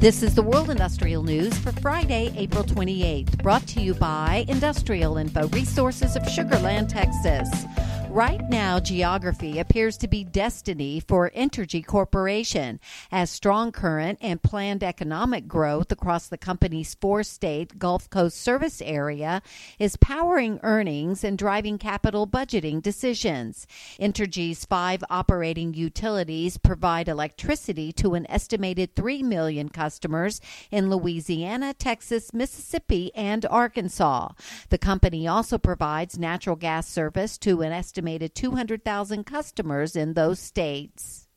This is the World Industrial News for Friday, April 28th, brought to you by Industrial Info Resources of Sugarland, Texas. Right now, geography appears to be destiny for Entergy Corporation, as strong current and planned economic growth across the company's four state Gulf Coast service area is powering earnings and driving capital budgeting decisions. Entergy's five operating utilities provide electricity to an estimated 3 million customers in Louisiana, Texas, Mississippi, and Arkansas. The company also provides natural gas service to an estimated estimated 200,000 customers in those states.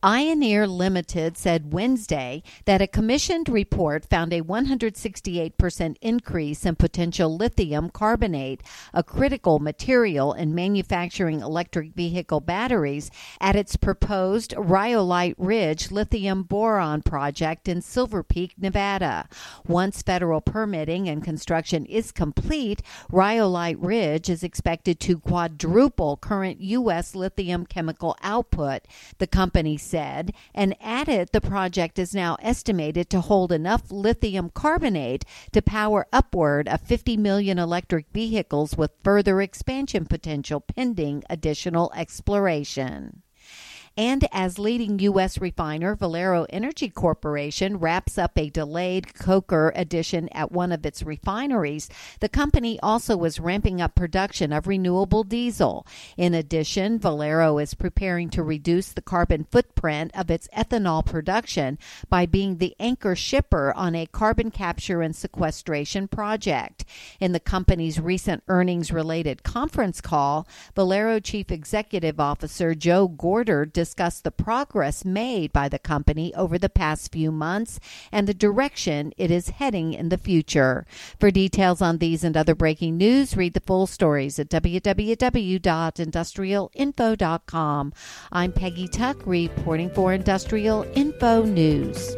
Ioneer Limited said Wednesday that a commissioned report found a 168% increase in potential lithium carbonate, a critical material in manufacturing electric vehicle batteries, at its proposed Rhyolite Ridge lithium boron project in Silver Peak, Nevada. Once federal permitting and construction is complete, Rhyolite Ridge is expected to quadruple current U.S. lithium chemical output, the company said, and added the project is now estimated to hold enough lithium carbonate to power upward of 50 million electric vehicles with further expansion potential pending additional exploration. And as leading U.S. refiner Valero Energy Corporation wraps up a delayed coker addition at one of its refineries, the company also is ramping up production of renewable diesel. In addition, Valero is preparing to reduce the carbon footprint of its ethanol production by being the anchor shipper on a carbon capture and sequestration project. In the company's recent earnings related conference call, Valero Chief Executive Officer Joe Gorder discuss the progress made by the company over the past few months and the direction it is heading in the future. For details on these and other breaking news, read the full stories at www.industrialinfo.com. I'm Peggy Tuck reporting for Industrial Info News.